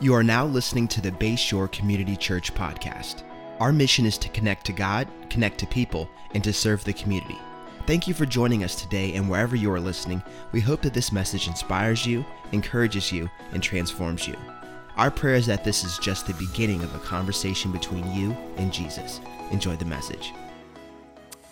You are now listening to the Bayshore Community Church podcast. Our mission is to connect to God, connect to people, and to serve the community. Thank you for joining us today, and wherever you are listening, we hope that this message inspires you, encourages you, and transforms you. Our prayer is that this is just the beginning of a conversation between you and Jesus. Enjoy the message.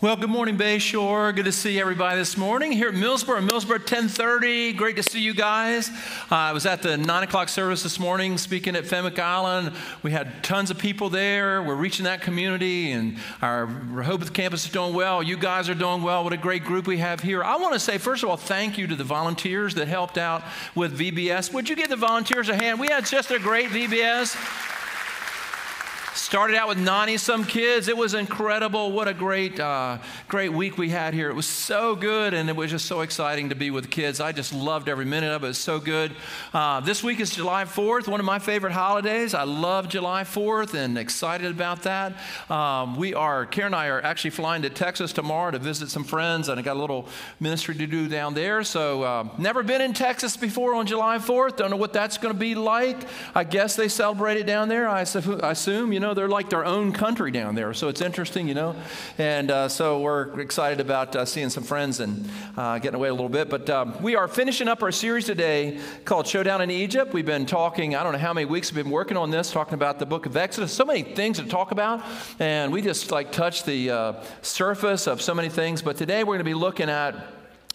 Well, good morning, Bayshore. Good to see everybody this morning here at Millsboro. Millsboro, 1030. Great to see you guys. Uh, I was at the 9 o'clock service this morning speaking at Fenwick Island. We had tons of people there. We're reaching that community, and our Rehoboth campus is doing well. You guys are doing well. What a great group we have here. I want to say, first of all, thank you to the volunteers that helped out with VBS. Would you give the volunteers a hand? We had just a great VBS. Started out with 90 some kids. It was incredible. What a great, uh, great week we had here. It was so good, and it was just so exciting to be with kids. I just loved every minute of it. It was so good. Uh, this week is July 4th, one of my favorite holidays. I love July 4th and excited about that. Um, we are, Karen and I are actually flying to Texas tomorrow to visit some friends, and I got a little ministry to do down there. So, uh, never been in Texas before on July 4th. Don't know what that's going to be like. I guess they celebrate it down there. I, I assume, you know, they're like their own country down there. So it's interesting, you know. And uh, so we're excited about uh, seeing some friends and uh, getting away a little bit. But um, we are finishing up our series today called Showdown in Egypt. We've been talking, I don't know how many weeks we've been working on this, talking about the book of Exodus. So many things to talk about. And we just like touched the uh, surface of so many things. But today we're going to be looking at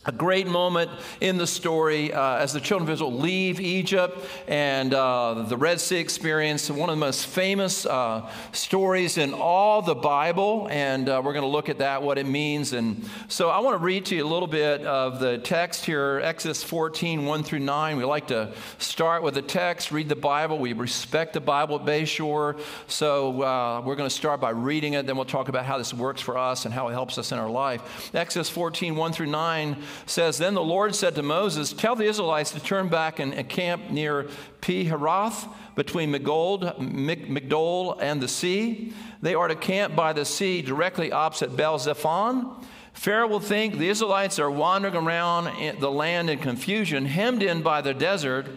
a great moment in the story uh, as the children of Israel leave Egypt and uh, the Red Sea experience, one of the most famous uh, stories in all the Bible. And uh, we're going to look at that, what it means. And so I want to read to you a little bit of the text here Exodus 14, 1 through 9. We like to start with the text, read the Bible. We respect the Bible at Bayshore. So uh, we're going to start by reading it, then we'll talk about how this works for us and how it helps us in our life. Exodus 14, 1 through 9 says, Then the Lord said to Moses, Tell the Israelites to turn back and camp near Pi Hahiroth between Migdol and the sea. They are to camp by the sea directly opposite Baal Zephon. Pharaoh will think the Israelites are wandering around the land in confusion, hemmed in by the desert,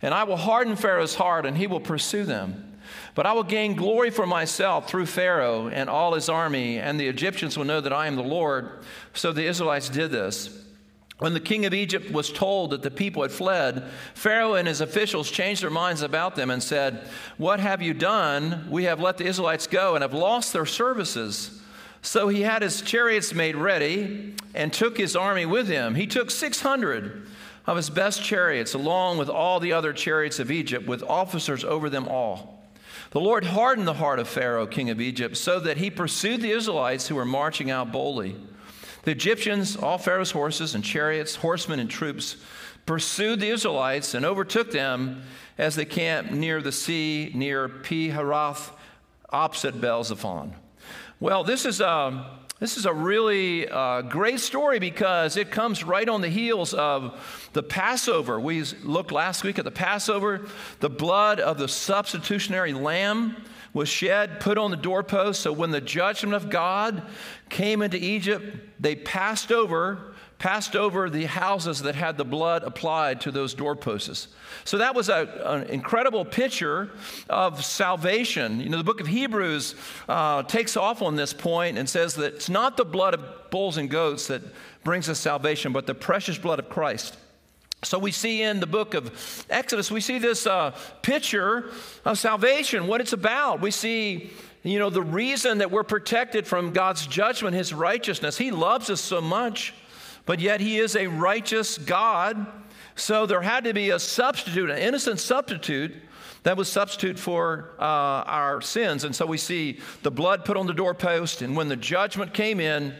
and I will harden Pharaoh's heart and he will pursue them. But I will gain glory for myself through Pharaoh and all his army, and the Egyptians will know that I am the Lord. So the Israelites did this. When the king of Egypt was told that the people had fled, Pharaoh and his officials changed their minds about them and said, What have you done? We have let the Israelites go and have lost their services. So he had his chariots made ready and took his army with him. He took 600 of his best chariots, along with all the other chariots of Egypt, with officers over them all. The Lord hardened the heart of Pharaoh, king of Egypt, so that he pursued the Israelites who were marching out boldly. The Egyptians, all Pharaoh's horses and chariots, horsemen and troops, pursued the Israelites and overtook them as they camped near the sea, near Pi Hahiroth, opposite Baal Zephon. Well, this is a, this is a really uh, great story because it comes right on the heels of the Passover. We looked last week at the Passover, the blood of the substitutionary lamb was shed, put on the doorpost. So when the judgment of God came into Egypt, they passed over passed over the houses that had the blood applied to those doorposts. So that was a, an incredible picture of salvation. You know, the book of Hebrews uh, takes off on this point and says that it's not the blood of bulls and goats that brings us salvation, but the precious blood of Christ. So we see in the book of Exodus, we see this uh, picture of salvation, what it's about. We see, you know, the reason that we're protected from God's judgment, His righteousness. He loves us so much, but yet He is a righteous God. So there had to be a substitute, an innocent substitute that was substitute for uh, our sins. And so we see the blood put on the doorpost, and when the judgment came in,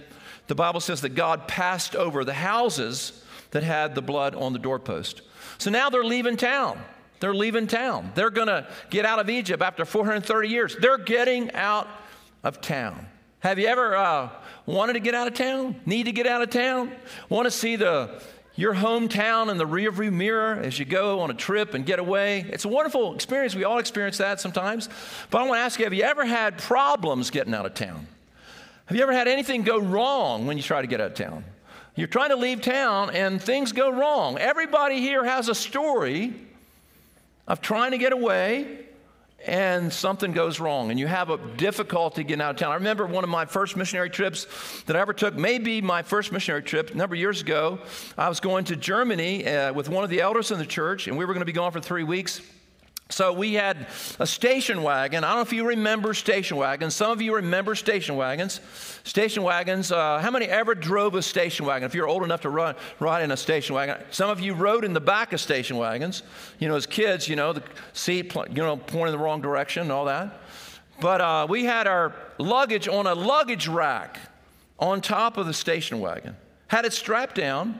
the Bible says that God passed over the houses that had the blood on the doorpost. So now they're leaving town. They're leaving town. They're going to get out of Egypt after 430 years. They're getting out of town. Have you ever uh, wanted to get out of town? Need to get out of town? Want to see the your hometown in the rearview mirror as you go on a trip and get away? It's a wonderful experience. We all experience that sometimes. But I want to ask you: Have you ever had problems getting out of town? Have you ever had anything go wrong when you try to get out of town? You're trying to leave town and things go wrong. Everybody here has a story of trying to get away and something goes wrong and you have a difficulty getting out of town. I remember one of my first missionary trips that I ever took, maybe my first missionary trip a number of years ago. I was going to Germany uh, with one of the elders in the church, and we were going to be gone for three weeks. So we had a station wagon. I don't know if you remember station wagons. Some of you remember station wagons. Station wagons, uh, how many ever drove a station wagon? If you're old enough to run, ride in a station wagon. Some of you rode in the back of station wagons. You know, as kids, you know, the seat, you know, pointing the wrong direction and all that. But uh, we had our luggage on a luggage rack on top of the station wagon had it strapped down.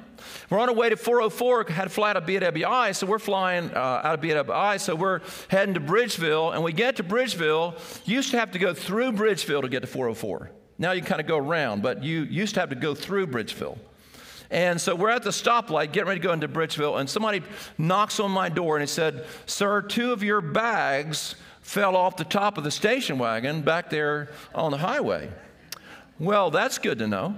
We're on our way to 404, had to fly out of BWI, so we're flying uh, out of BWI, so we're heading to Bridgeville, and we get to Bridgeville. used to have to go through Bridgeville to get to 404. Now you kind of go around, but you used to have to go through Bridgeville. And so we're at the stoplight, getting ready to go into Bridgeville, and somebody knocks on my door and he said, Sir, two of your bags fell off the top of the station wagon back there on the highway. Well, that's good to know.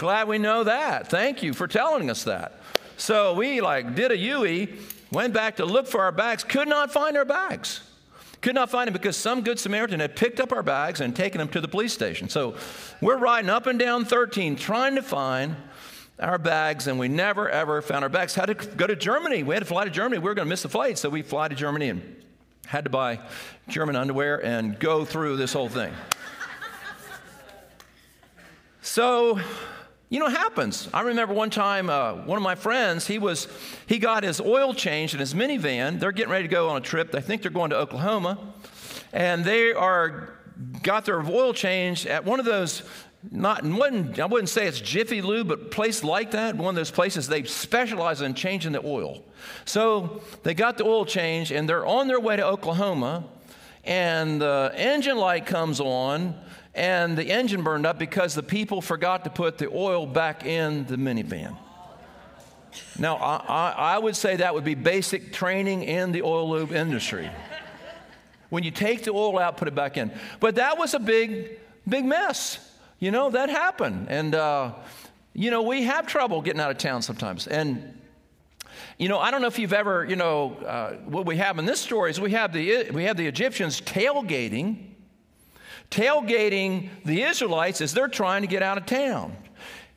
Glad we know that. Thank you for telling us that. So we like did a went back to look for our bags, could not find our bags. Could not find them because some good Samaritan had picked up our bags and taken them to the police station. So we're riding up and down 13 trying to find our bags, and we never ever found our bags. Had to go to Germany. We had to fly to Germany. We were going to miss the flight, so we fly to Germany and had to buy German underwear and go through this whole thing. so you know, happens. I remember one time, uh, one of my friends, he was, he got his oil changed in his minivan. They're getting ready to go on a trip. They think they're going to Oklahoma, and they are got their oil changed at one of those. Not, one, I wouldn't say it's Jiffy Lube, but place like that, one of those places they specialize in changing the oil. So they got the oil changed, and they're on their way to Oklahoma, and the engine light comes on and the engine burned up because the people forgot to put the oil back in the minivan. Now, I, I, I would say that would be basic training in the oil lube industry. When you take the oil out, put it back in. But that was a big, big mess. You know, that happened. And, uh, you know, we have trouble getting out of town sometimes. And, you know, I don't know if you've ever, you know, uh, what we have in this story is we have the, we have the Egyptians tailgating tailgating the Israelites as they're trying to get out of town.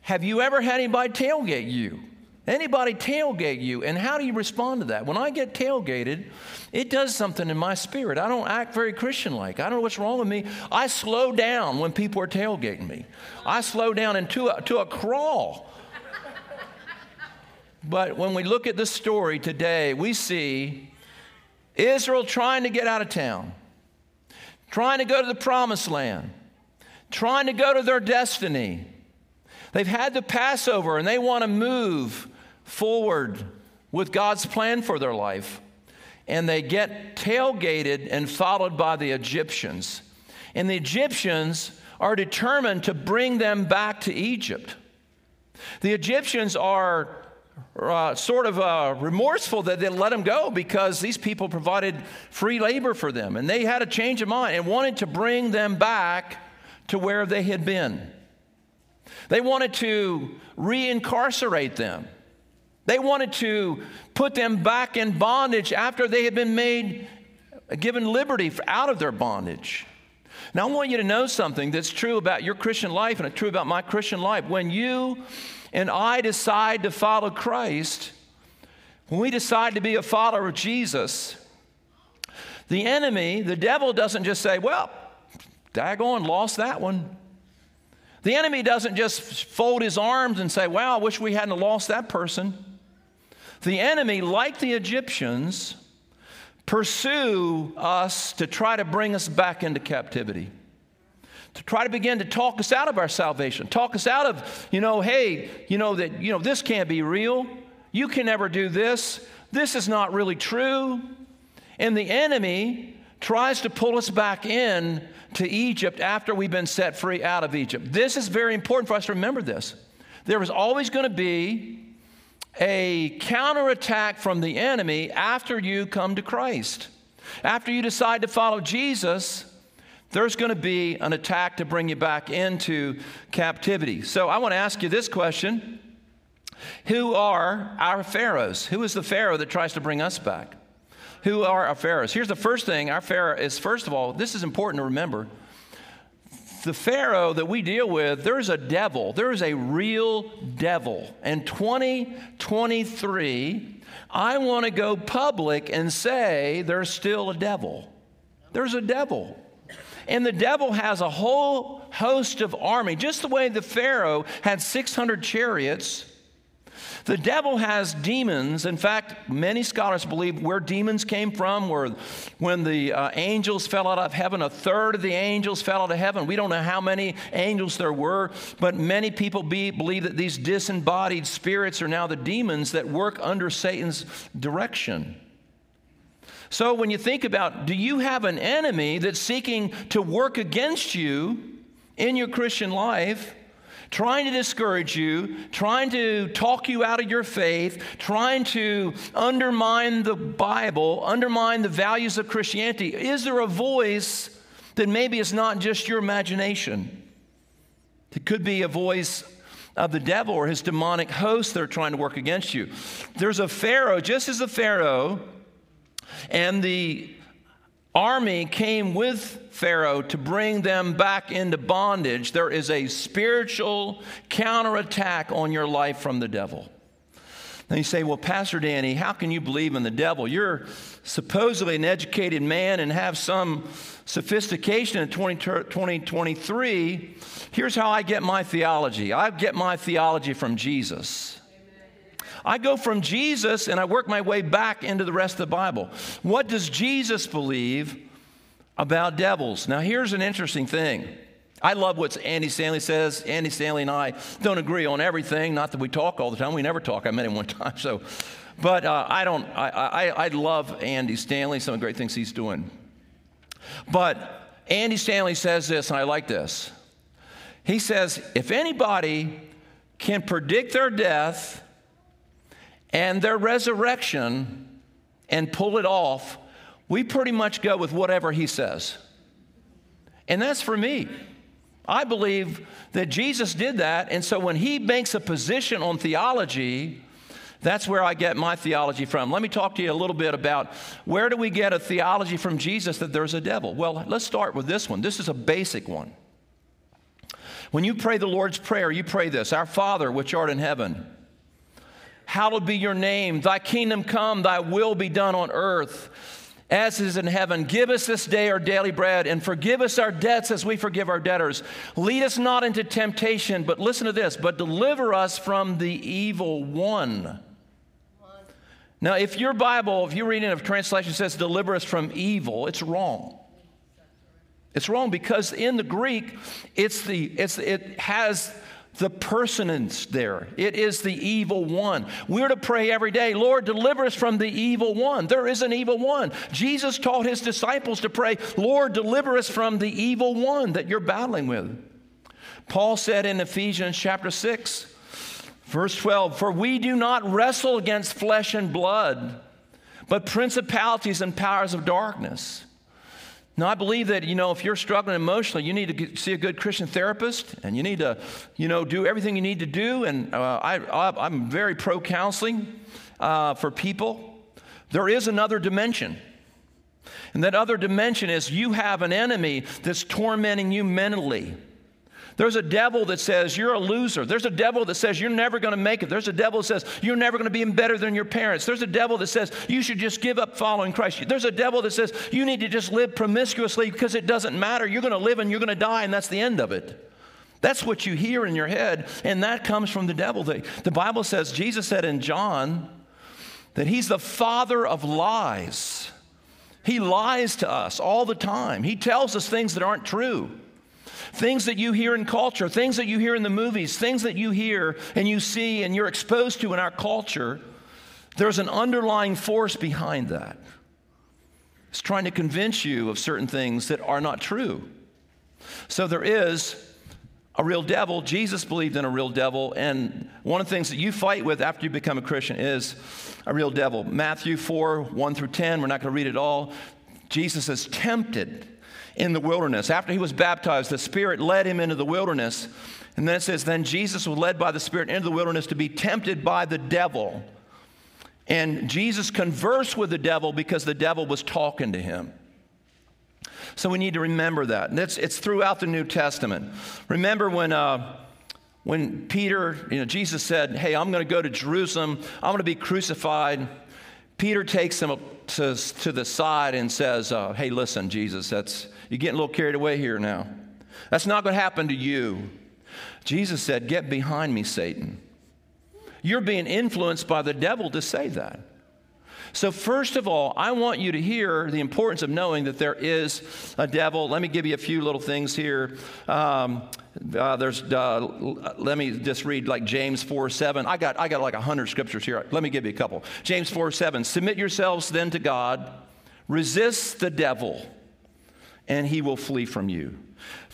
Have you ever had anybody tailgate you? Anybody tailgate you? And how do you respond to that? When I get tailgated, it does something in my spirit. I don't act very Christian like. I don't know what's wrong with me. I slow down when people are tailgating me, I slow down into a, to a crawl. But when we look at this story today, we see Israel trying to get out of town trying to go to the promised land, trying to go to their destiny. They've had the Passover and they want to move forward with God's plan for their life. And they get tailgated and followed by the Egyptians. And the Egyptians are determined to bring them back to Egypt. The Egyptians are uh, sort of uh, remorseful that they let them go because these people provided free labor for them. And they had a change of mind and wanted to bring them back to where they had been. They wanted to reincarcerate them. They wanted to put them back in bondage after they had been made, given liberty out of their bondage. Now, I want you to know something that's true about your Christian life and it's true about my Christian life. When you and I decide to follow Christ, when we decide to be a follower of Jesus, the enemy, the devil, doesn't just say, well, daggone, lost that one. The enemy doesn't just fold his arms and say, wow, I wish we hadn't lost that person. The enemy, like the Egyptians, pursue us to try to bring us back into captivity to try to begin to talk us out of our salvation, talk us out of, you know, hey, you know, that, you know, this can't be real. You can never do this. This is not really true. And the enemy tries to pull us back in to Egypt after we've been set free out of Egypt. This is very important for us to remember this. There is always going to be a counterattack from the enemy after you come to Christ. After you decide to follow Jesus, there's going to be an attack to bring you back into captivity. So I want to ask you this question Who are our pharaohs? Who is the Pharaoh that tries to bring us back? who are our pharaohs? Here's the first thing our pharaoh is, first of all, this is important to remember. The Pharaoh that we deal with, there is a devil. There is a real devil. And 2023, I want to go public and say there's still a devil. There's a devil. And the devil has a whole host of army, just the way the Pharaoh had 600 chariots the devil has demons. In fact, many scholars believe where demons came from were when the uh, angels fell out of heaven, a third of the angels fell out of heaven. We don't know how many angels there were, but many people be, believe that these disembodied spirits are now the demons that work under Satan's direction. So when you think about, do you have an enemy that's seeking to work against you in your Christian life? trying to discourage you, trying to talk you out of your faith, trying to undermine the Bible, undermine the values of Christianity? Is there a voice that maybe is not just your imagination? It could be a voice of the devil or his demonic hosts that are trying to work against you. There's a Pharaoh, just as the Pharaoh and the army came with Pharaoh to bring them back into bondage, there is a spiritual counterattack on your life from the devil. And you say, Well, Pastor Danny, how can you believe in the devil? You're supposedly an educated man and have some sophistication in 2023. Here's how I get my theology I get my theology from Jesus. I go from Jesus and I work my way back into the rest of the Bible. What does Jesus believe about devils? Now, here's an interesting thing. I love what Andy Stanley says. Andy Stanley and I don't agree on everything. Not that we talk all the time. We never talk. I met him one time. So, but uh, I don't. I, I, I love Andy Stanley. Some of the great things he's doing. But Andy Stanley says this, and I like this. He says, if anybody can predict their death and their resurrection and pull it off, we pretty much go with whatever he says. And that's for me. I believe that Jesus did that. And so when he makes a position on theology, that's where I get my theology from. Let me talk to you a little bit about where do we get a theology from Jesus that there's a devil? Well, let's start with this one. This is a basic one. When you pray the Lord's Prayer, you pray this Our Father, which art in heaven Hallowed be your name. Thy kingdom come, thy will be done on earth as is in heaven. Give us this day our daily bread and forgive us our debts as we forgive our debtors. Lead us not into temptation, but listen to this, but deliver us from the evil one. Now, if your Bible, if you're reading a translation says deliver us from evil, it's wrong. It's wrong because in the Greek, it's the, it's, it has the personage there. It is the evil one. We're to pray every day, Lord, deliver us from the evil one. There is an evil one. Jesus taught his disciples to pray, Lord, deliver us from the evil one that you're battling with. Paul said in Ephesians chapter 6, verse 12, For we do not wrestle against flesh and blood, but principalities and powers of darkness now, I believe that, you know, if you're struggling emotionally, you need to see a good Christian therapist and you need to, you know, do everything you need to do. And uh, I, am very pro counseling uh, for people. There is another dimension. And that other dimension is you have an enemy that's tormenting you mentally. There's a devil that says you're a loser. There's a devil that says you're never going to make it. There's a devil that says you're never going to be better than your parents. There's a devil that says you should just give up following Christ. There's a devil that says you need to just live promiscuously because it doesn't matter. You're going to live and you're going to die, and that's the end of it. That's what you hear in your head, and that comes from the devil. The, the Bible says, Jesus said in John, that he's the father of lies. He lies to us all the time. He tells us things that aren't true. Things that you hear in culture, things that you hear in the movies, things that you hear and you see and you're exposed to in our culture, there's an underlying force behind that. It's trying to convince you of certain things that are not true. So there is a real devil. Jesus believed in a real devil. And one of the things that you fight with after you become a Christian is a real devil. Matthew 4 1 through 10, we're not going to read it all. Jesus is tempted in the wilderness. After he was baptized, the Spirit led him into the wilderness. And then it says, Then Jesus was led by the Spirit into the wilderness to be tempted by the devil. And Jesus conversed with the devil because the devil was talking to him. So we need to remember that. And it's, it's throughout the New Testament. Remember when, uh, when Peter, you know, Jesus said, Hey, I'm going to go to Jerusalem, I'm going to be crucified. Peter takes him to, to the side and says, uh, Hey, listen, Jesus, that's, you're getting a little carried away here now. That's not going to happen to you. Jesus said, Get behind me, Satan. You're being influenced by the devil to say that. So, first of all, I want you to hear the importance of knowing that there is a devil. Let me give you a few little things here. Um, uh, there's, uh, let me just read like James 4 7. I got, I got like 100 scriptures here. Let me give you a couple. James 4 7. Submit yourselves then to God, resist the devil, and he will flee from you.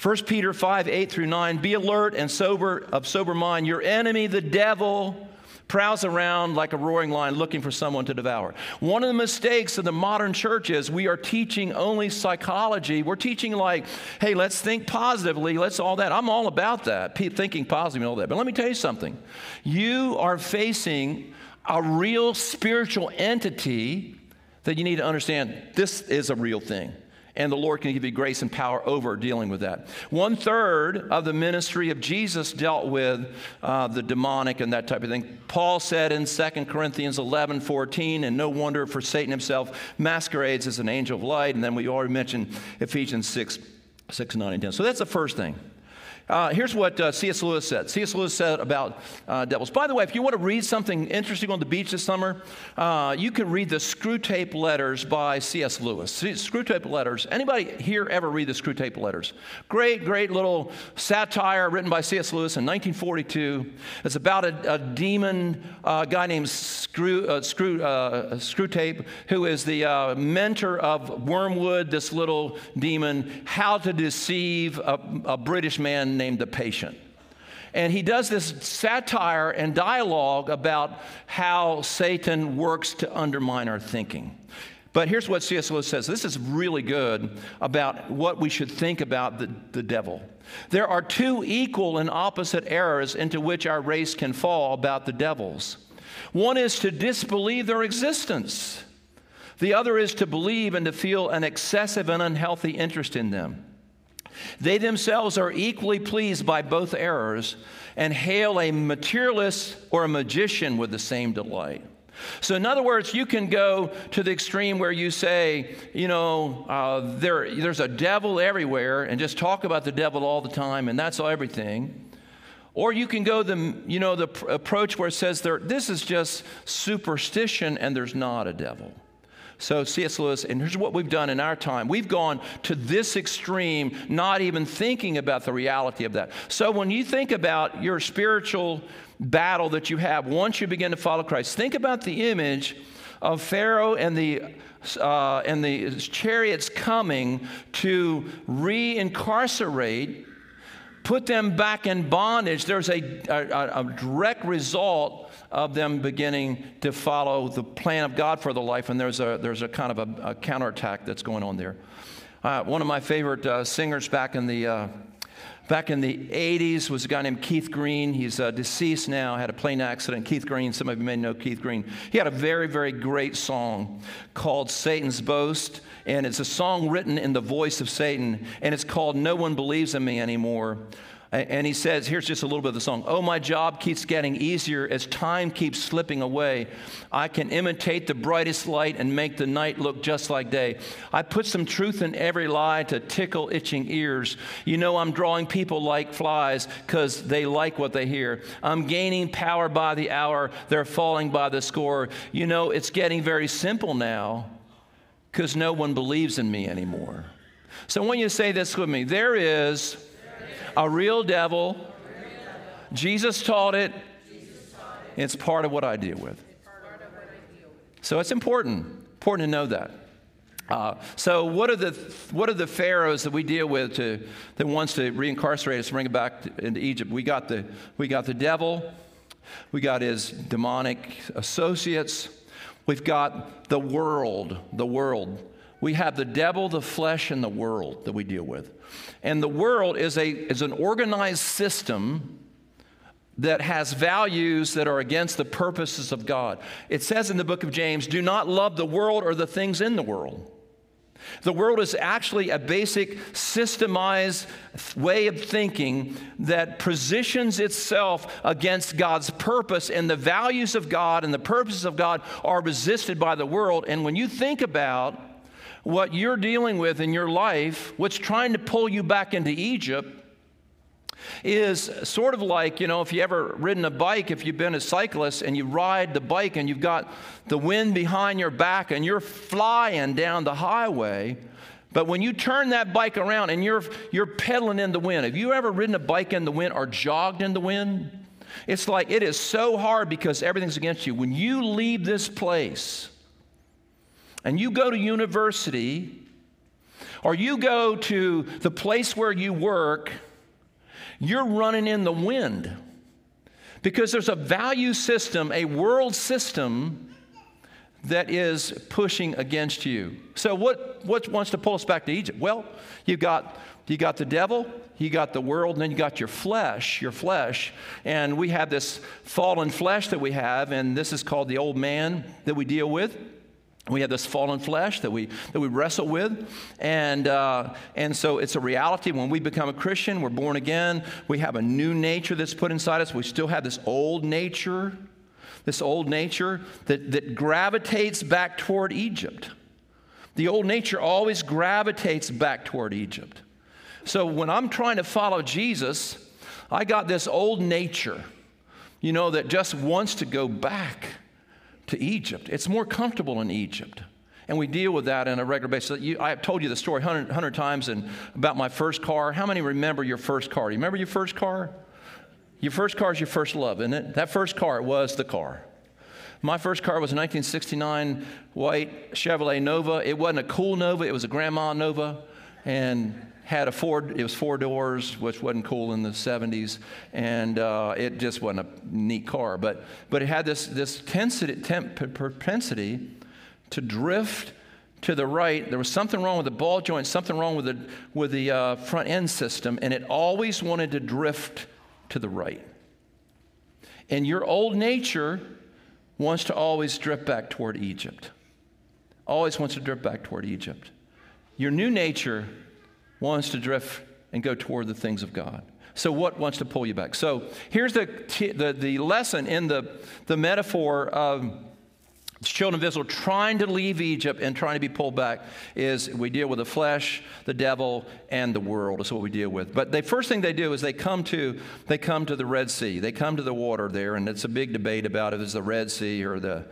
1 Peter 5 8 through 9. Be alert and sober, of sober mind. Your enemy, the devil, prowls around like a roaring lion looking for someone to devour. One of the mistakes of the modern church is we are teaching only psychology. We're teaching like, hey, let's think positively, let's all that. I'm all about that, thinking positively positive and all that. But let me tell you something. You are facing a real spiritual entity that you need to understand this is a real thing and the Lord can give you grace and power over dealing with that. One third of the ministry of Jesus dealt with uh, the demonic and that type of thing. Paul said in 2 Corinthians 11 14, and no wonder for Satan himself masquerades as an angel of light. And then we already mentioned Ephesians 6, 6 9, and 10. So that's the first thing. Uh, here's what uh, C.S. Lewis said. C.S. Lewis said about uh, devils. By the way, if you want to read something interesting on the beach this summer, uh, you can read the Screwtape Letters by C.S. Lewis. See, Screwtape Letters. Anybody here ever read the Screwtape Letters? Great, great little satire written by C.S. Lewis in 1942. It's about a, a demon uh, guy named Screw, uh, Screw, Screwtape, who is the mentor of Wormwood, this little demon, how to deceive a, a British man named The Patient. And he does this satire and dialogue about how Satan works to undermine our thinking. But here's what C.S. Lewis says this is really good about what we should think about the, the devil. There are two equal and opposite errors into which our race can fall about the devils. One is to disbelieve their existence, the other is to believe and to feel an excessive and unhealthy interest in them. They themselves are equally pleased by both errors and hail a materialist or a magician with the same delight. So, in other words, you can go to the extreme where you say, you know, uh, there, there's a devil everywhere and just talk about the devil all the time and that's everything. Or you can go the, you know, the pr- approach where it says there, this is just superstition and there's not a devil. So, C.S. Lewis, and here's what we've done in our time we've gone to this extreme, not even thinking about the reality of that. So, when you think about your spiritual battle that you have once you begin to follow Christ, think about the image of Pharaoh and the uh, and the chariots coming to re-incarcerate, put them back in bondage. There's a, a, a direct result of them beginning to follow the plan of God for their life, and there's a, there's a kind of a, a counterattack that's going on there. Uh, one of my favorite uh, singers back in the uh, back in the 80s was a guy named Keith Green. He's uh, deceased now, had a plane accident. Keith Green, some of you may know Keith Green. He had a very, very great song called Satan's Boast, and it's a song written in the voice of Satan, and it's called No One Believes in Me Anymore. And he says, here's just a little bit of the song. Oh, my job keeps getting easier as time keeps slipping away. I can imitate the brightest light and make the night look just like day. I put some truth in every lie to tickle itching ears. You know, I'm drawing people like flies because they like what they hear. I'm gaining power by the hour, they're falling by the score. You know, it's getting very simple now because no one believes in me anymore. So when you say this with me, there is a real devil. Jesus taught it. It's part of what I deal with. So it's important, important to know that. Uh, so what are the what are the pharaohs that we deal with to that wants to reincarcerate us, bring it back to, into Egypt? We got the we got the devil, we got his demonic associates, we've got the world, the world. We have the devil, the flesh, and the world that we deal with. And the world is, a, is an organized system that has values that are against the purposes of God. It says in the book of James, do not love the world or the things in the world. The world is actually a basic systemized way of thinking that positions itself against God's purpose, and the values of God and the purposes of God are resisted by the world. And when you think about what you're dealing with in your life, what's trying to pull you back into Egypt, is sort of like, you know, if you ever ridden a bike, if you've been a cyclist and you ride the bike and you've got the wind behind your back and you're flying down the highway, but when you turn that bike around and you're, you're pedaling in the wind, have you ever ridden a bike in the wind or jogged in the wind? It's like it is so hard because everything's against you. When you leave this place and you go to university or you go to the place where you work, you're running in the wind because there's a value system, a world system that is pushing against you. So what, what wants to pull us back to Egypt? Well, you got you got the devil, you got the world, and then you got your flesh, your flesh. And we have this fallen flesh that we have, and this is called the old man that we deal with. We have this fallen flesh that we, that we wrestle with. And, uh, and so it's a reality. When we become a Christian, we're born again. We have a new nature that's put inside us. We still have this old nature, this old nature that, that gravitates back toward Egypt. The old nature always gravitates back toward Egypt. So when I'm trying to follow Jesus, I got this old nature, you know, that just wants to go back to Egypt. It's more comfortable in Egypt. And we deal with that on a regular basis. You, I have told you the story 100, 100 times and about my first car. How many remember your first car? Do you remember your first car? Your first car is your first love, isn't it? That first car was the car. My first car was a 1969 white Chevrolet Nova. It wasn't a cool Nova, it was a grandma Nova. And had a four, it was four doors, which wasn't cool in the 70s, and uh, it just wasn't a neat car. But, but it had this, this tensity, temp, propensity to drift to the right. There was something wrong with the ball joint, something wrong with the, with the uh, front end system, and it always wanted to drift to the right. And your old nature wants to always drift back toward Egypt. Always wants to drift back toward Egypt. Your new nature wants to drift and go toward the things of God. So, what wants to pull you back? So, here's the, the, the lesson in the, the metaphor of the children of Israel trying to leave Egypt and trying to be pulled back is we deal with the flesh, the devil, and the world. Is what we deal with. But the first thing they do is they come to they come to the Red Sea. They come to the water there, and it's a big debate about if it's the Red Sea or the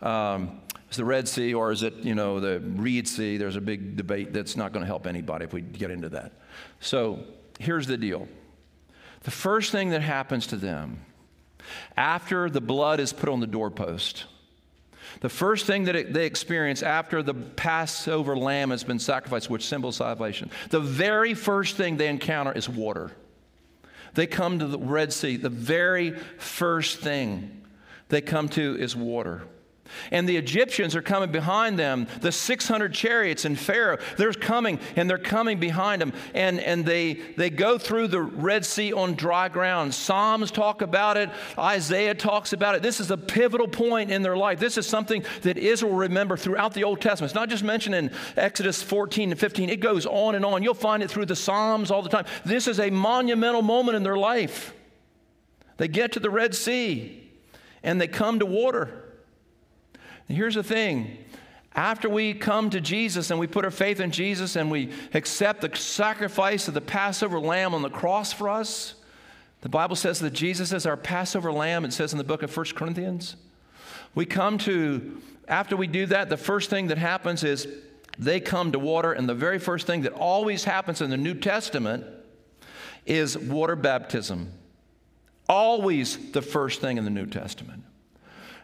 um, is the Red Sea or is it, you know, the Reed Sea? There's a big debate that's not going to help anybody if we get into that. So here's the deal the first thing that happens to them after the blood is put on the doorpost, the first thing that they experience after the Passover lamb has been sacrificed, which symbols salvation, the very first thing they encounter is water. They come to the Red Sea. The very first thing they come to is water. And the Egyptians are coming behind them. The 600 chariots and Pharaoh, they're coming and they're coming behind them. And, and they, they go through the Red Sea on dry ground. Psalms talk about it, Isaiah talks about it. This is a pivotal point in their life. This is something that Israel remember throughout the Old Testament. It's not just mentioned in Exodus 14 and 15, it goes on and on. You'll find it through the Psalms all the time. This is a monumental moment in their life. They get to the Red Sea and they come to water. And here's the thing after we come to Jesus and we put our faith in Jesus and we accept the sacrifice of the Passover lamb on the cross for us, the Bible says that Jesus is our Passover lamb. It says in the book of 1 Corinthians. We come to, after we do that, the first thing that happens is they come to water, and the very first thing that always happens in the New Testament is water baptism. Always the first thing in the New Testament.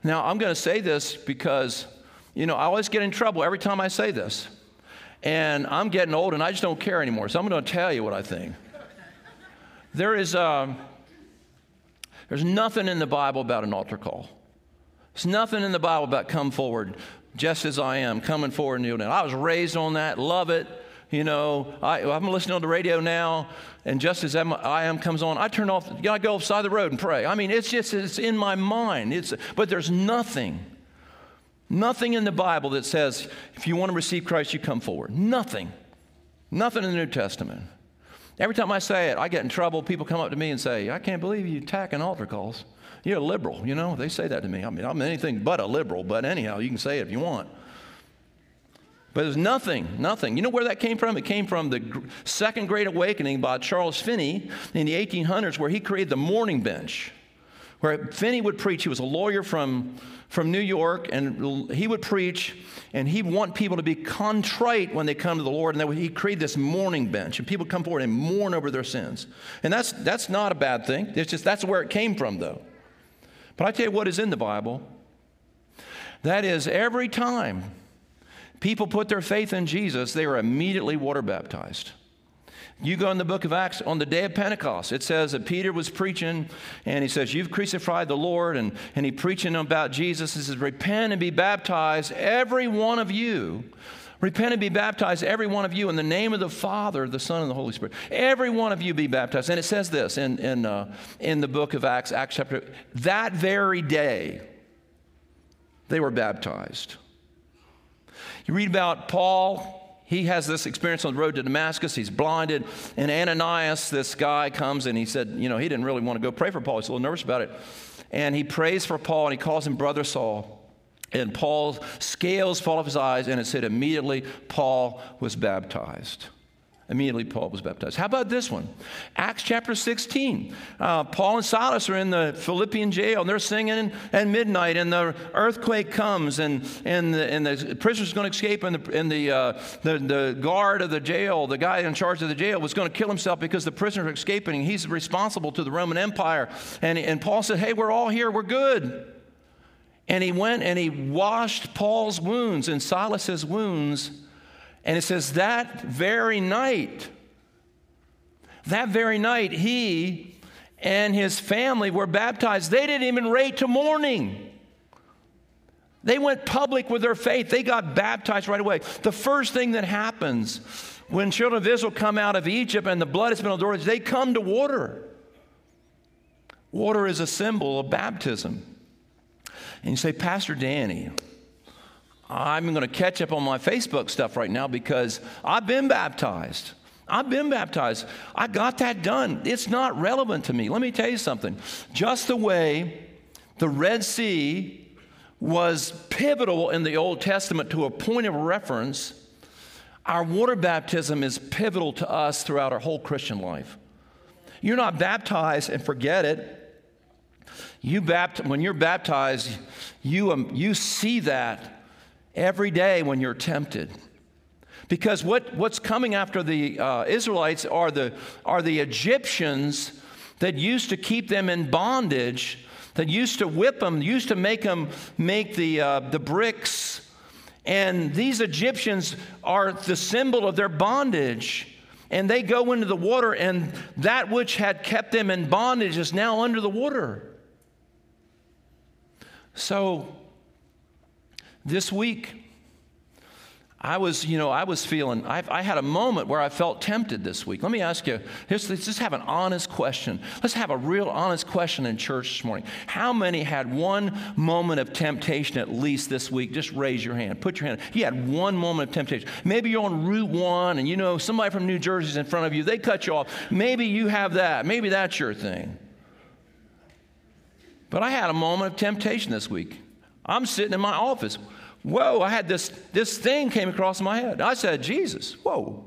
Now, I'm going to say this because, you know, I always get in trouble every time I say this. And I'm getting old and I just don't care anymore. So I'm going to tell you what I think. There is, uh, there's nothing in the Bible about an altar call. There's nothing in the Bible about come forward just as I am, coming forward and kneeling. I was raised on that, love it. You know, I, I'm listening on the radio now, and just as I am comes on, I turn off, you know, I go side the road and pray. I mean, it's just, it's in my mind. It's, but there's nothing, nothing in the Bible that says if you want to receive Christ, you come forward. Nothing. Nothing in the New Testament. Every time I say it, I get in trouble. People come up to me and say, I can't believe you attacking altar calls. You're a liberal, you know? They say that to me. I mean, I'm anything but a liberal, but anyhow, you can say it if you want. But there's nothing, nothing. You know where that came from? It came from the Second Great Awakening by Charles Finney in the 1800s, where he created the mourning bench, where Finney would preach. He was a lawyer from, from New York, and he would preach, and he'd want people to be contrite when they come to the Lord. And he created this mourning bench, and people come forward and mourn over their sins. And that's, that's not a bad thing. It's just that's where it came from, though. But I tell you what is in the Bible. That is, every time people put their faith in Jesus, they were immediately water baptized. You go in the book of Acts on the day of Pentecost, it says that Peter was preaching and he says, You've crucified the Lord, and, and he preaching about Jesus. He says, Repent and be baptized, every one of you. Repent and be baptized, every one of you, in the name of the Father, the Son, and the Holy Spirit. Every one of you be baptized. And it says this in, in, uh, in the book of Acts, Acts chapter, that very day, they were baptized. You read about Paul. He has this experience on the road to Damascus. He's blinded. And Ananias, this guy, comes and he said, You know, he didn't really want to go pray for Paul. He's a little nervous about it. And he prays for Paul and he calls him Brother Saul. And Paul's scales fall off his eyes, and it said immediately Paul was baptized. Immediately, Paul was baptized. How about this one? Acts chapter 16. Uh, Paul and Silas are in the Philippian jail, and they're singing at midnight, and the earthquake comes, and, and, the, and the prisoner's going to escape, and, the, and the, uh, the, the guard of the jail, the guy in charge of the jail, was going to kill himself because the prisoner is escaping. He's responsible to the Roman Empire. And, and Paul said, Hey, we're all here, we're good. And he went and he washed Paul's wounds and Silas's wounds. And it says that very night, that very night, he and his family were baptized. They didn't even wait till morning. They went public with their faith. They got baptized right away. The first thing that happens when children of Israel come out of Egypt and the blood has been on the doors, they come to water. Water is a symbol of baptism. And you say, Pastor Danny, I'm going to catch up on my Facebook stuff right now because I've been baptized. I've been baptized. I got that done. It's not relevant to me. Let me tell you something. Just the way the Red Sea was pivotal in the Old Testament to a point of reference, our water baptism is pivotal to us throughout our whole Christian life. You're not baptized and forget it. You bapt- when you're baptized, you, um, you see that every day when you're tempted. Because what, what's coming after the uh, Israelites are the, are the Egyptians that used to keep them in bondage, that used to whip them, used to make them make the, uh, the bricks. And these Egyptians are the symbol of their bondage. And they go into the water, and that which had kept them in bondage is now under the water. So this week, I was, you know, I was feeling, I, I, had a moment where I felt tempted this week. Let me ask you, let's, let's just have an honest question. Let's have a real honest question in church this morning. How many had one moment of temptation at least this week? Just raise your hand. Put your hand. You had one moment of temptation. Maybe you're on Route 1 and you know somebody from New Jersey is in front of you. They cut you off. Maybe you have that. Maybe that's your thing. But I had a moment of temptation this week. I'm sitting in my office. Whoa, I had this, this thing came across my head. I said, Jesus, whoa,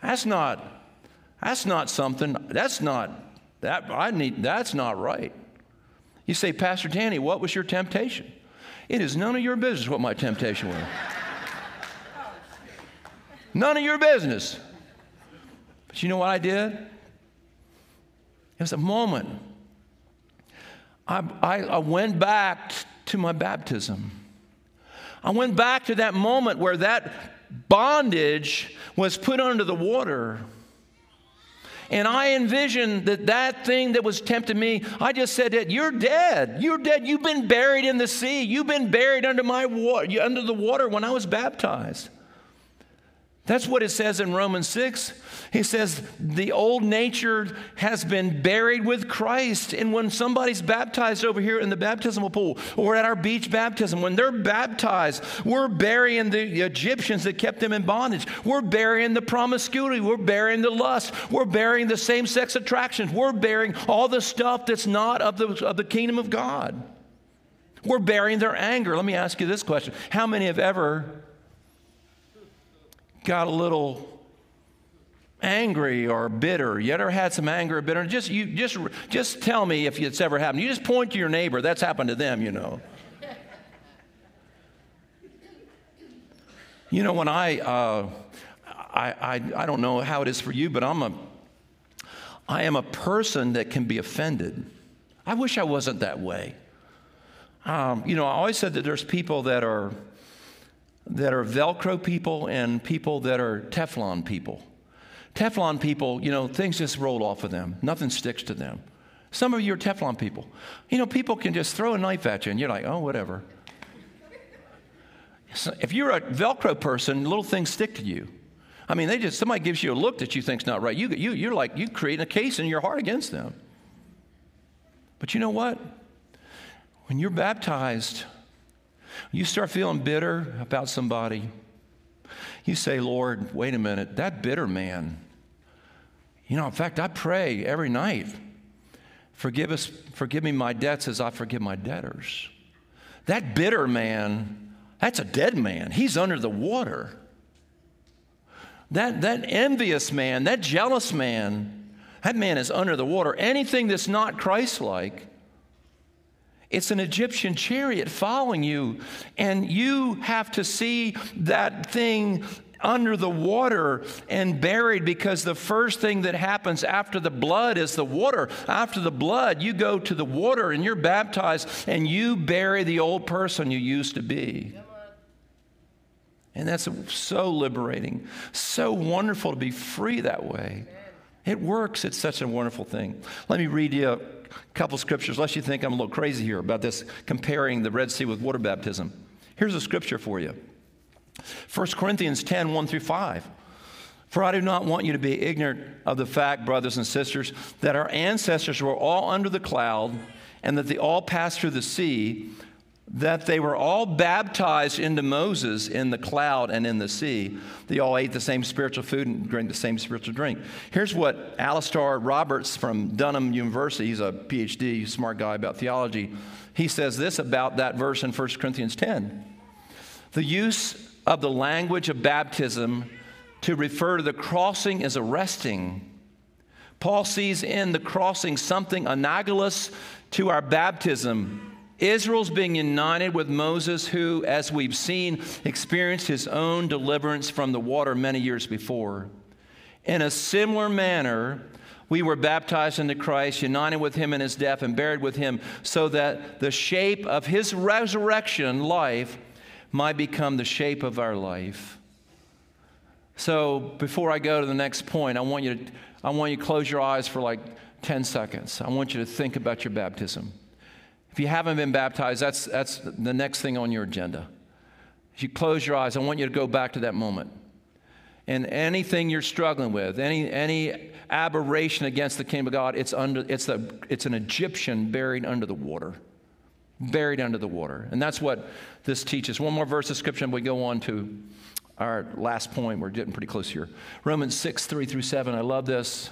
that's not, that's not something, that's not, that, I need, that's not right. You say, Pastor Danny, what was your temptation? It is none of your business what my temptation was. none of your business. But you know what I did? It was a moment I, I, I went back to my baptism. I went back to that moment where that bondage was put under the water. And I envisioned that that thing that was tempting me, I just said that you're dead. You're dead. You've been buried in the sea. You've been buried under my water, under the water when I was baptized. That's what it says in Romans 6. He says the old nature has been buried with Christ. And when somebody's baptized over here in the baptismal pool or at our beach baptism, when they're baptized, we're burying the Egyptians that kept them in bondage. We're burying the promiscuity. We're burying the lust. We're burying the same sex attractions. We're burying all the stuff that's not of the, of the kingdom of God. We're burying their anger. Let me ask you this question How many have ever got a little angry or bitter. You ever had some anger or bitter? Just you just just tell me if it's ever happened. You just point to your neighbor. That's happened to them, you know. you know when I, uh, I I I don't know how it is for you, but I'm a I am a person that can be offended. I wish I wasn't that way. Um, you know, I always said that there's people that are that are Velcro people and people that are Teflon people. Teflon people, you know, things just roll off of them, nothing sticks to them. Some of you are Teflon people. You know, people can just throw a knife at you and you're like, oh, whatever. So if you're a Velcro person, little things stick to you. I mean, they just, somebody gives you a look that you think's not right. You, you, you're like, you create a case in your heart against them. But you know what? When you're baptized, you start feeling bitter about somebody, you say, Lord, wait a minute, that bitter man, you know, in fact, I pray every night, forgive us, forgive me my debts as I forgive my debtors. That bitter man, that's a dead man. He's under the water. That, that envious man, that jealous man, that man is under the water. Anything that's not Christ like it's an Egyptian chariot following you, and you have to see that thing under the water and buried because the first thing that happens after the blood is the water. After the blood, you go to the water and you're baptized and you bury the old person you used to be. And that's so liberating, so wonderful to be free that way. It works. It's such a wonderful thing. Let me read you a couple scriptures, lest you think I'm a little crazy here about this comparing the Red Sea with water baptism. Here's a scripture for you 1 Corinthians 10 1 through 5. For I do not want you to be ignorant of the fact, brothers and sisters, that our ancestors were all under the cloud and that they all passed through the sea that they were all baptized into Moses in the cloud and in the sea. They all ate the same spiritual food and drank the same spiritual drink. Here's what Alistair Roberts from Durham University, he's a PhD, smart guy about theology, he says this about that verse in 1 Corinthians 10. The use of the language of baptism to refer to the crossing is arresting. Paul sees in the crossing something analogous to our baptism Israel's being united with Moses, who, as we've seen, experienced his own deliverance from the water many years before. In a similar manner, we were baptized into Christ, united with him in his death, and buried with him, so that the shape of his resurrection life might become the shape of our life. So, before I go to the next point, I want you to, I want you to close your eyes for like 10 seconds. I want you to think about your baptism. If you haven't been baptized, that's, that's the next thing on your agenda. If you close your eyes, I want you to go back to that moment. And anything you're struggling with, any, any aberration against the kingdom of God, it's, under, it's, the, it's an Egyptian buried under the water. Buried under the water. And that's what this teaches. One more verse of scripture, and we go on to our last point. We're getting pretty close here. Romans 6, 3 through 7. I love this.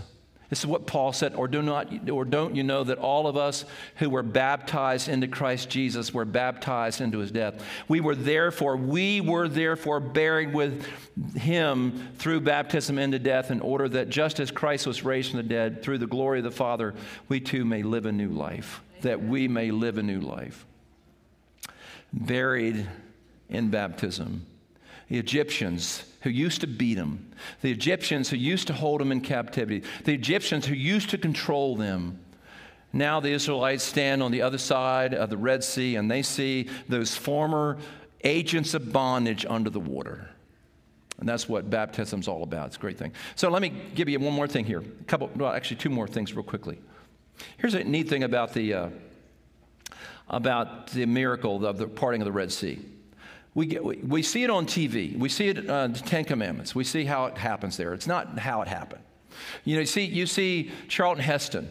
This is what Paul said, or, do not, or don't you know that all of us who were baptized into Christ Jesus were baptized into his death? We were therefore, we were therefore buried with him through baptism into death, in order that just as Christ was raised from the dead through the glory of the Father, we too may live a new life, that we may live a new life. Buried in baptism. The Egyptians who used to beat them, the Egyptians who used to hold them in captivity, the Egyptians who used to control them. Now the Israelites stand on the other side of the Red Sea and they see those former agents of bondage under the water. And that's what baptism's all about. It's a great thing. So let me give you one more thing here. A couple, well, actually, two more things real quickly. Here's a neat thing about the, uh, about the miracle of the parting of the Red Sea. We, get, we, we see it on TV. We see it, uh, the Ten Commandments. We see how it happens there. It's not how it happened. You know, you see, you see Charlton Heston.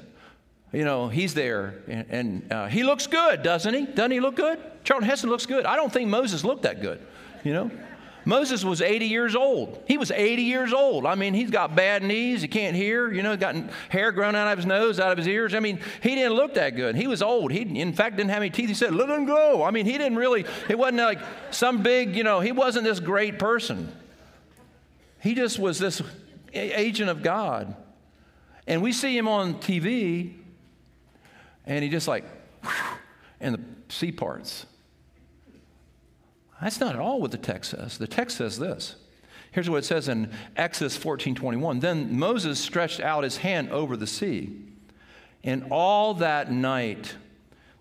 You know, he's there and, and uh, he looks good, doesn't he? Doesn't he look good? Charlton Heston looks good. I don't think Moses looked that good, you know? Moses was 80 years old. He was 80 years old. I mean, he's got bad knees. He can't hear. You know, he's got hair growing out of his nose, out of his ears. I mean, he didn't look that good. He was old. He, in fact, didn't have any teeth. He said, let him go. I mean, he didn't really, it wasn't like some big, you know, he wasn't this great person. He just was this agent of God. And we see him on TV, and he just like, and the sea parts. That's not at all what the text says. The text says this. Here's what it says in Exodus 14 21. Then Moses stretched out his hand over the sea, and all that night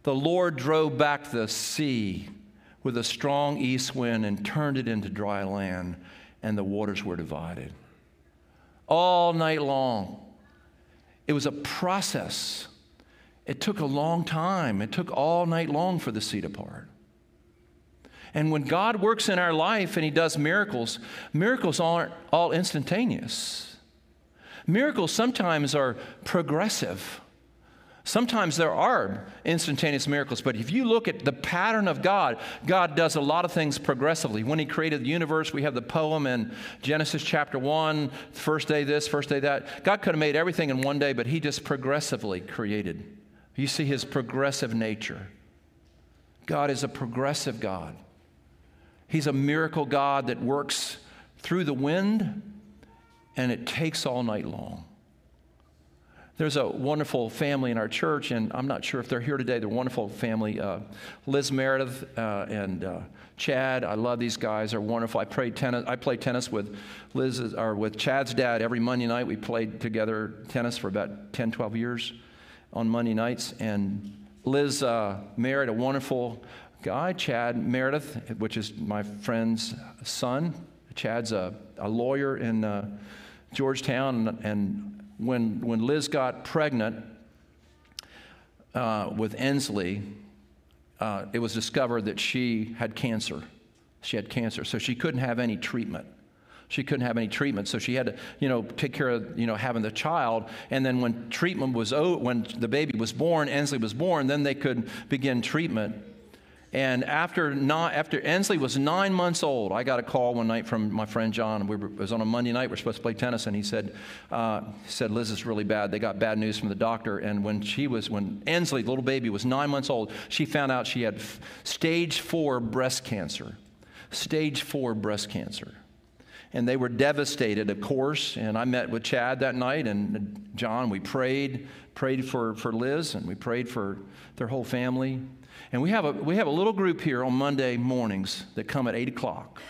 the Lord drove back the sea with a strong east wind and turned it into dry land, and the waters were divided. All night long. It was a process. It took a long time. It took all night long for the sea to part. And when God works in our life and He does miracles, miracles aren't all instantaneous. Miracles sometimes are progressive. Sometimes there are instantaneous miracles, but if you look at the pattern of God, God does a lot of things progressively. When He created the universe, we have the poem in Genesis chapter 1, first day this, first day that. God could have made everything in one day, but He just progressively created. You see His progressive nature. God is a progressive God. He's a miracle God that works through the wind, and it takes all night long. There's a wonderful family in our church, and I'm not sure if they're here today. They're wonderful family. Uh, Liz Meredith uh, and uh, Chad. I love these guys. They're wonderful. I played tennis. I played tennis with Liz or with Chad's dad every Monday night. We played together tennis for about 10, 12 years on Monday nights. And Liz uh, married a wonderful guy, Chad Meredith, which is my friend's son. Chad's a, a lawyer in uh, Georgetown, and, when, when Liz got pregnant uh, with Ensley, uh, it was discovered that she had cancer. She had cancer, so she couldn't have any treatment. She couldn't have any treatment, so she had to, you know, take care of, you know, having the child. And then when treatment was over, when the baby was born, Ensley was born, then they could begin treatment. And after, not, after Ensley was nine months old, I got a call one night from my friend John. We were, it was on a Monday night. We are supposed to play tennis, and he said, uh, he said, Liz is really bad. They got bad news from the doctor. And when she was, when Ensley, the little baby, was nine months old, she found out she had stage four breast cancer. Stage four breast cancer and they were devastated, of course. And I met with Chad that night and John. We prayed, prayed for, for Liz, and we prayed for their whole family. And we have, a, we have a little group here on Monday mornings that come at 8 o'clock.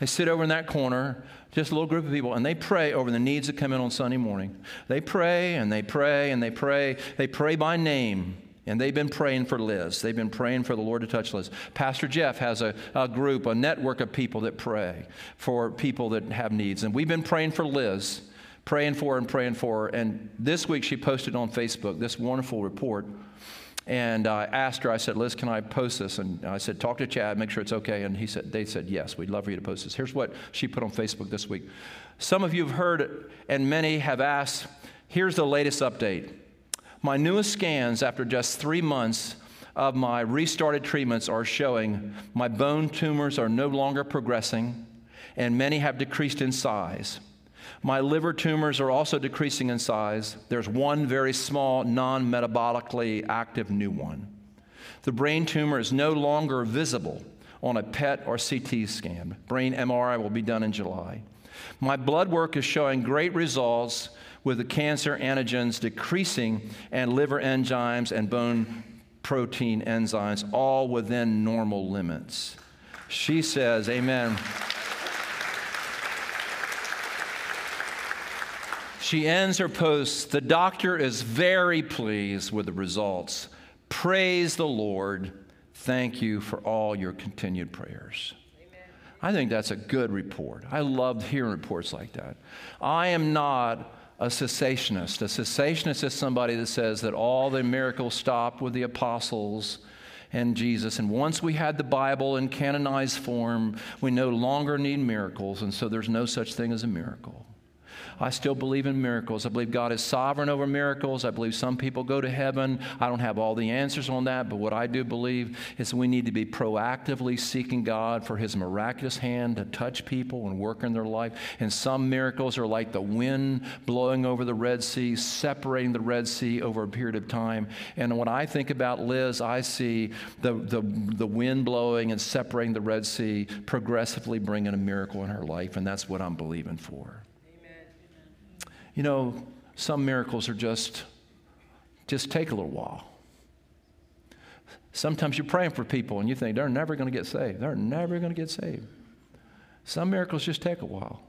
They sit over in that corner, just a little group of people, and they pray over the needs that come in on Sunday morning. They pray and they pray and they pray. They pray by name. And they've been praying for Liz. They've been praying for the Lord to touch Liz. Pastor Jeff has a, a group, a network of people that pray for people that have needs. And we've been praying for Liz, praying for her and praying for her. And this week she posted on Facebook this wonderful report and I asked her, I said, Liz, can I post this? And I said, talk to Chad, make sure it's okay. And he said, they said, yes, we'd love for you to post this. Here's what she put on Facebook this week. Some of you have heard, and many have asked, here's the latest update. My newest scans after just three months of my restarted treatments are showing my bone tumors are no longer progressing, and many have decreased in size. My liver tumors are also decreasing in size. There's one very small, non metabolically active new one. The brain tumor is no longer visible on a PET or CT scan. Brain MRI will be done in July. My blood work is showing great results with the cancer antigens decreasing and liver enzymes and bone protein enzymes all within normal limits. She says, Amen. She ends her post The doctor is very pleased with the results. Praise the Lord. Thank you for all your continued prayers. Amen. I think that's a good report. I love hearing reports like that. I am not a cessationist. A cessationist is somebody that says that all the miracles stopped with the apostles and Jesus. And once we had the Bible in canonized form, we no longer need miracles, and so there's no such thing as a miracle. I still believe in miracles. I believe God is sovereign over miracles. I believe some people go to heaven. I don't have all the answers on that, but what I do believe is we need to be proactively seeking God for His miraculous hand to touch people and work in their life. And some miracles are like the wind blowing over the Red Sea, separating the Red Sea over a period of time. And when I think about Liz, I see the, the, the wind blowing and separating the Red Sea, progressively bringing a miracle in her life, and that's what I'm believing for. You know, some miracles are just, just take a little while. Sometimes you're praying for people and you think they're never going to get saved. They're never going to get saved. Some miracles just take a while.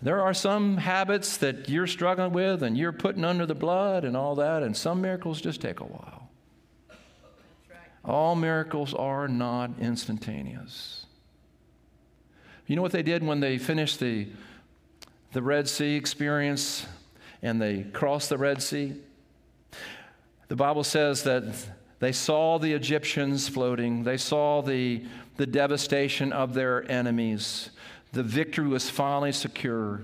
There are some habits that you're struggling with and you're putting under the blood and all that, and some miracles just take a while. All miracles are not instantaneous. You know what they did when they finished the the Red Sea experience and they crossed the Red Sea, the Bible says that they saw the Egyptians floating, they saw the, the devastation of their enemies. The victory was finally secure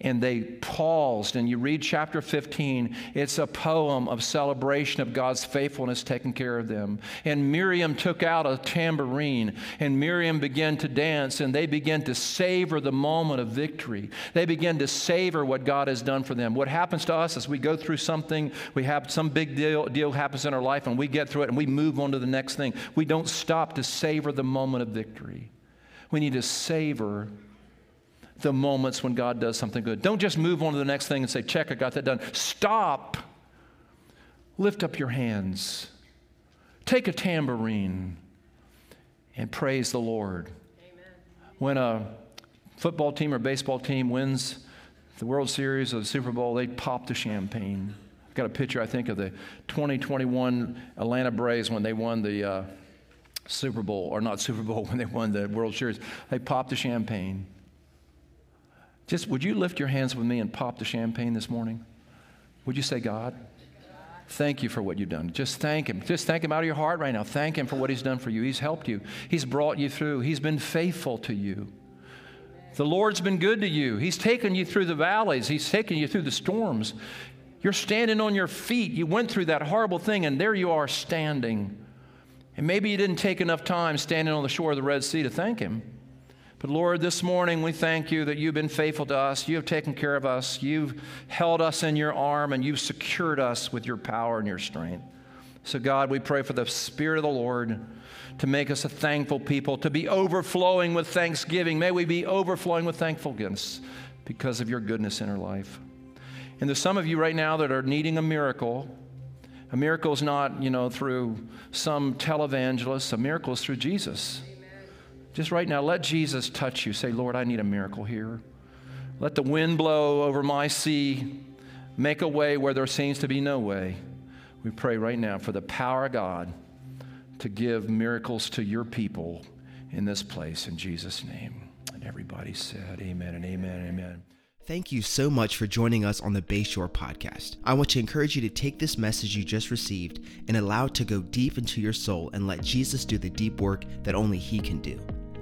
and they paused. And you read chapter 15, it's a poem of celebration of God's faithfulness taking care of them. And Miriam took out a tambourine, and Miriam began to dance, and they began to savor the moment of victory. They began to savor what God has done for them. What happens to us as we go through something, we have some big deal, deal happens in our life, and we get through it, and we move on to the next thing. We don't stop to savor the moment of victory. We need to savor the moments when God does something good. Don't just move on to the next thing and say, check, I got that done. Stop. Lift up your hands. Take a tambourine and praise the Lord. Amen. When a football team or baseball team wins the World Series or the Super Bowl, they pop the champagne. I've got a picture, I think, of the 2021 Atlanta Braves when they won the uh, Super Bowl, or not Super Bowl, when they won the World Series. They popped the champagne. Just would you lift your hands with me and pop the champagne this morning? Would you say, God, thank you for what you've done? Just thank Him. Just thank Him out of your heart right now. Thank Him for what He's done for you. He's helped you, He's brought you through, He's been faithful to you. The Lord's been good to you. He's taken you through the valleys, He's taken you through the storms. You're standing on your feet. You went through that horrible thing, and there you are standing. And maybe you didn't take enough time standing on the shore of the Red Sea to thank Him. But Lord, this morning we thank you that you've been faithful to us. You have taken care of us. You've held us in your arm and you've secured us with your power and your strength. So, God, we pray for the Spirit of the Lord to make us a thankful people, to be overflowing with thanksgiving. May we be overflowing with thankfulness because of your goodness in our life. And there's some of you right now that are needing a miracle. A miracle is not, you know, through some televangelist, a miracle is through Jesus. Just right now, let Jesus touch you. Say, Lord, I need a miracle here. Let the wind blow over my sea, make a way where there seems to be no way. We pray right now for the power of God to give miracles to your people in this place in Jesus' name. And everybody said, Amen and amen and amen. Thank you so much for joining us on the Bayshore podcast. I want to encourage you to take this message you just received and allow it to go deep into your soul and let Jesus do the deep work that only He can do.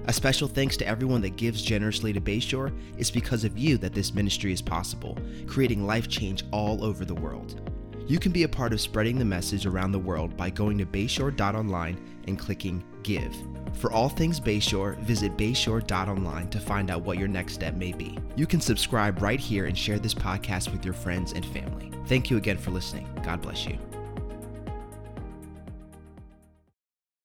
A special thanks to everyone that gives generously to Bayshore. It's because of you that this ministry is possible, creating life change all over the world. You can be a part of spreading the message around the world by going to bayshore.online and clicking Give. For all things Bayshore, visit bayshore.online to find out what your next step may be. You can subscribe right here and share this podcast with your friends and family. Thank you again for listening. God bless you.